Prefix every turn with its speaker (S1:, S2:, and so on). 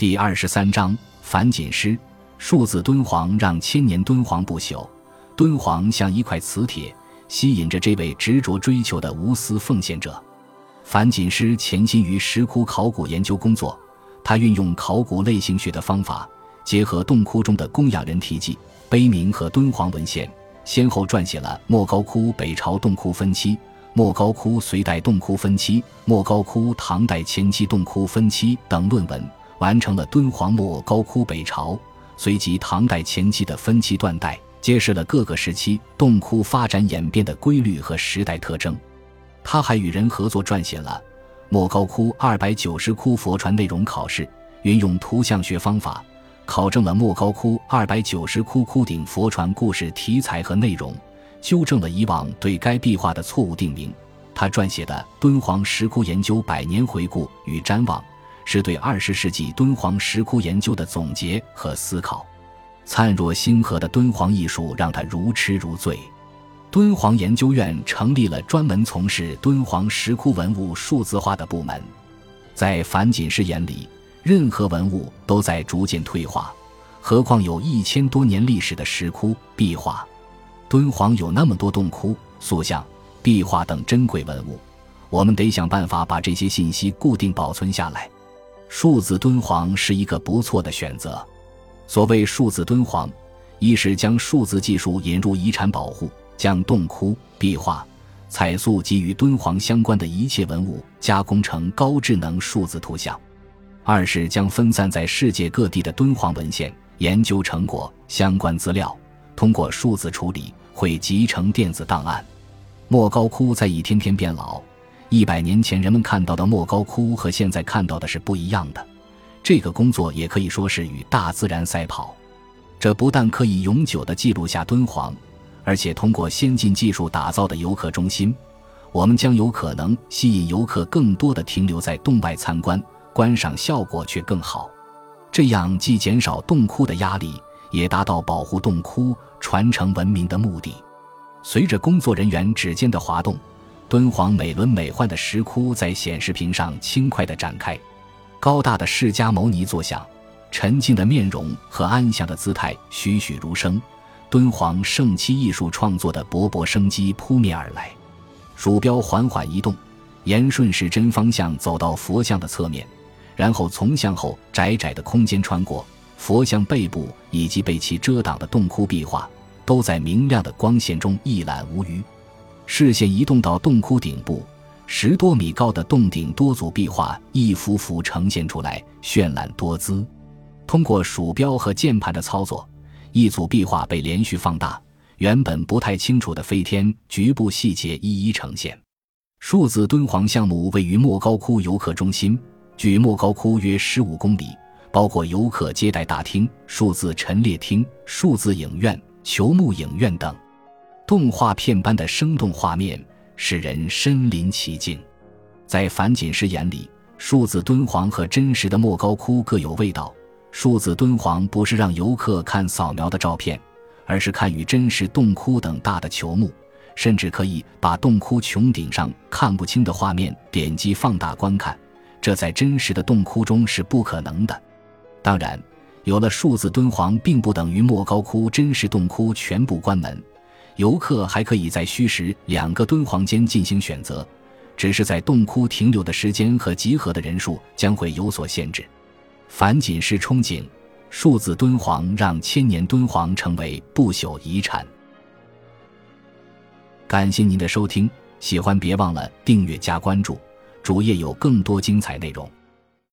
S1: 第二十三章反锦诗，数字敦煌让千年敦煌不朽。敦煌像一块磁铁，吸引着这位执着追求的无私奉献者。樊锦诗潜心于石窟考古研究工作，他运用考古类型学的方法，结合洞窟中的供养人题记、碑铭和敦煌文献，先后撰写了莫高窟北朝洞窟分期、莫高窟隋代洞窟分期、莫高窟唐代前期洞窟分期等论文。完成了敦煌莫高窟北朝、随即唐代前期的分期断代，揭示了各个时期洞窟发展演变的规律和时代特征。他还与人合作撰写了莫高窟二百九十窟佛传内容考试，运用图像学方法考证了莫高窟二百九十窟窟顶佛传故事题材和内容，纠正了以往对该壁画的错误定名。他撰写的《敦煌石窟研究百年回顾与展望》。是对二十世纪敦煌石窟研究的总结和思考。灿若星河的敦煌艺术让他如痴如醉。敦煌研究院成立了专门从事敦煌石窟文物数字化的部门。在樊锦诗眼里，任何文物都在逐渐退化，何况有一千多年历史的石窟壁画。敦煌有那么多洞窟、塑像、壁画等珍贵文物，我们得想办法把这些信息固定保存下来。数字敦煌是一个不错的选择。所谓数字敦煌，一是将数字技术引入遗产保护，将洞窟、壁画、彩塑及与敦煌相关的一切文物加工成高智能数字图像；二是将分散在世界各地的敦煌文献、研究成果、相关资料，通过数字处理汇集成电子档案。莫高窟在一天天变老。一百年前人们看到的莫高窟和现在看到的是不一样的，这个工作也可以说是与大自然赛跑。这不但可以永久地记录下敦煌，而且通过先进技术打造的游客中心，我们将有可能吸引游客更多的停留在洞外参观，观赏效果却更好。这样既减少洞窟的压力，也达到保护洞窟、传承文明的目的。随着工作人员指尖的滑动。敦煌美轮美奂的石窟在显示屏上轻快地展开，高大的释迦牟尼坐像，沉静的面容和安详的姿态栩栩如生，敦煌圣期艺术创作的勃勃生机扑面而来。鼠标缓缓移动，沿顺时针方向走到佛像的侧面，然后从向后窄窄的空间穿过，佛像背部以及被其遮挡的洞窟壁画，都在明亮的光线中一览无余。视线移动到洞窟顶部，十多米高的洞顶多组壁画一幅幅呈现出来，绚烂多姿。通过鼠标和键盘的操作，一组壁画被连续放大，原本不太清楚的飞天局部细节一一呈现。数字敦煌项目位于莫高窟游客中心，距莫高窟约十五公里，包括游客接待大厅、数字陈列厅、数字影院、球幕影院等。动画片般的生动画面使人身临其境，在樊锦诗眼里，数字敦煌和真实的莫高窟各有味道。数字敦煌不是让游客看扫描的照片，而是看与真实洞窟等大的球幕，甚至可以把洞窟穹顶上看不清的画面点击放大观看，这在真实的洞窟中是不可能的。当然，有了数字敦煌，并不等于莫高窟真实洞窟全部关门。游客还可以在虚实两个敦煌间进行选择，只是在洞窟停留的时间和集合的人数将会有所限制。樊锦诗憧憬数字敦煌，让千年敦煌成为不朽遗产。感谢您的收听，喜欢别忘了订阅加关注，主页有更多精彩内容。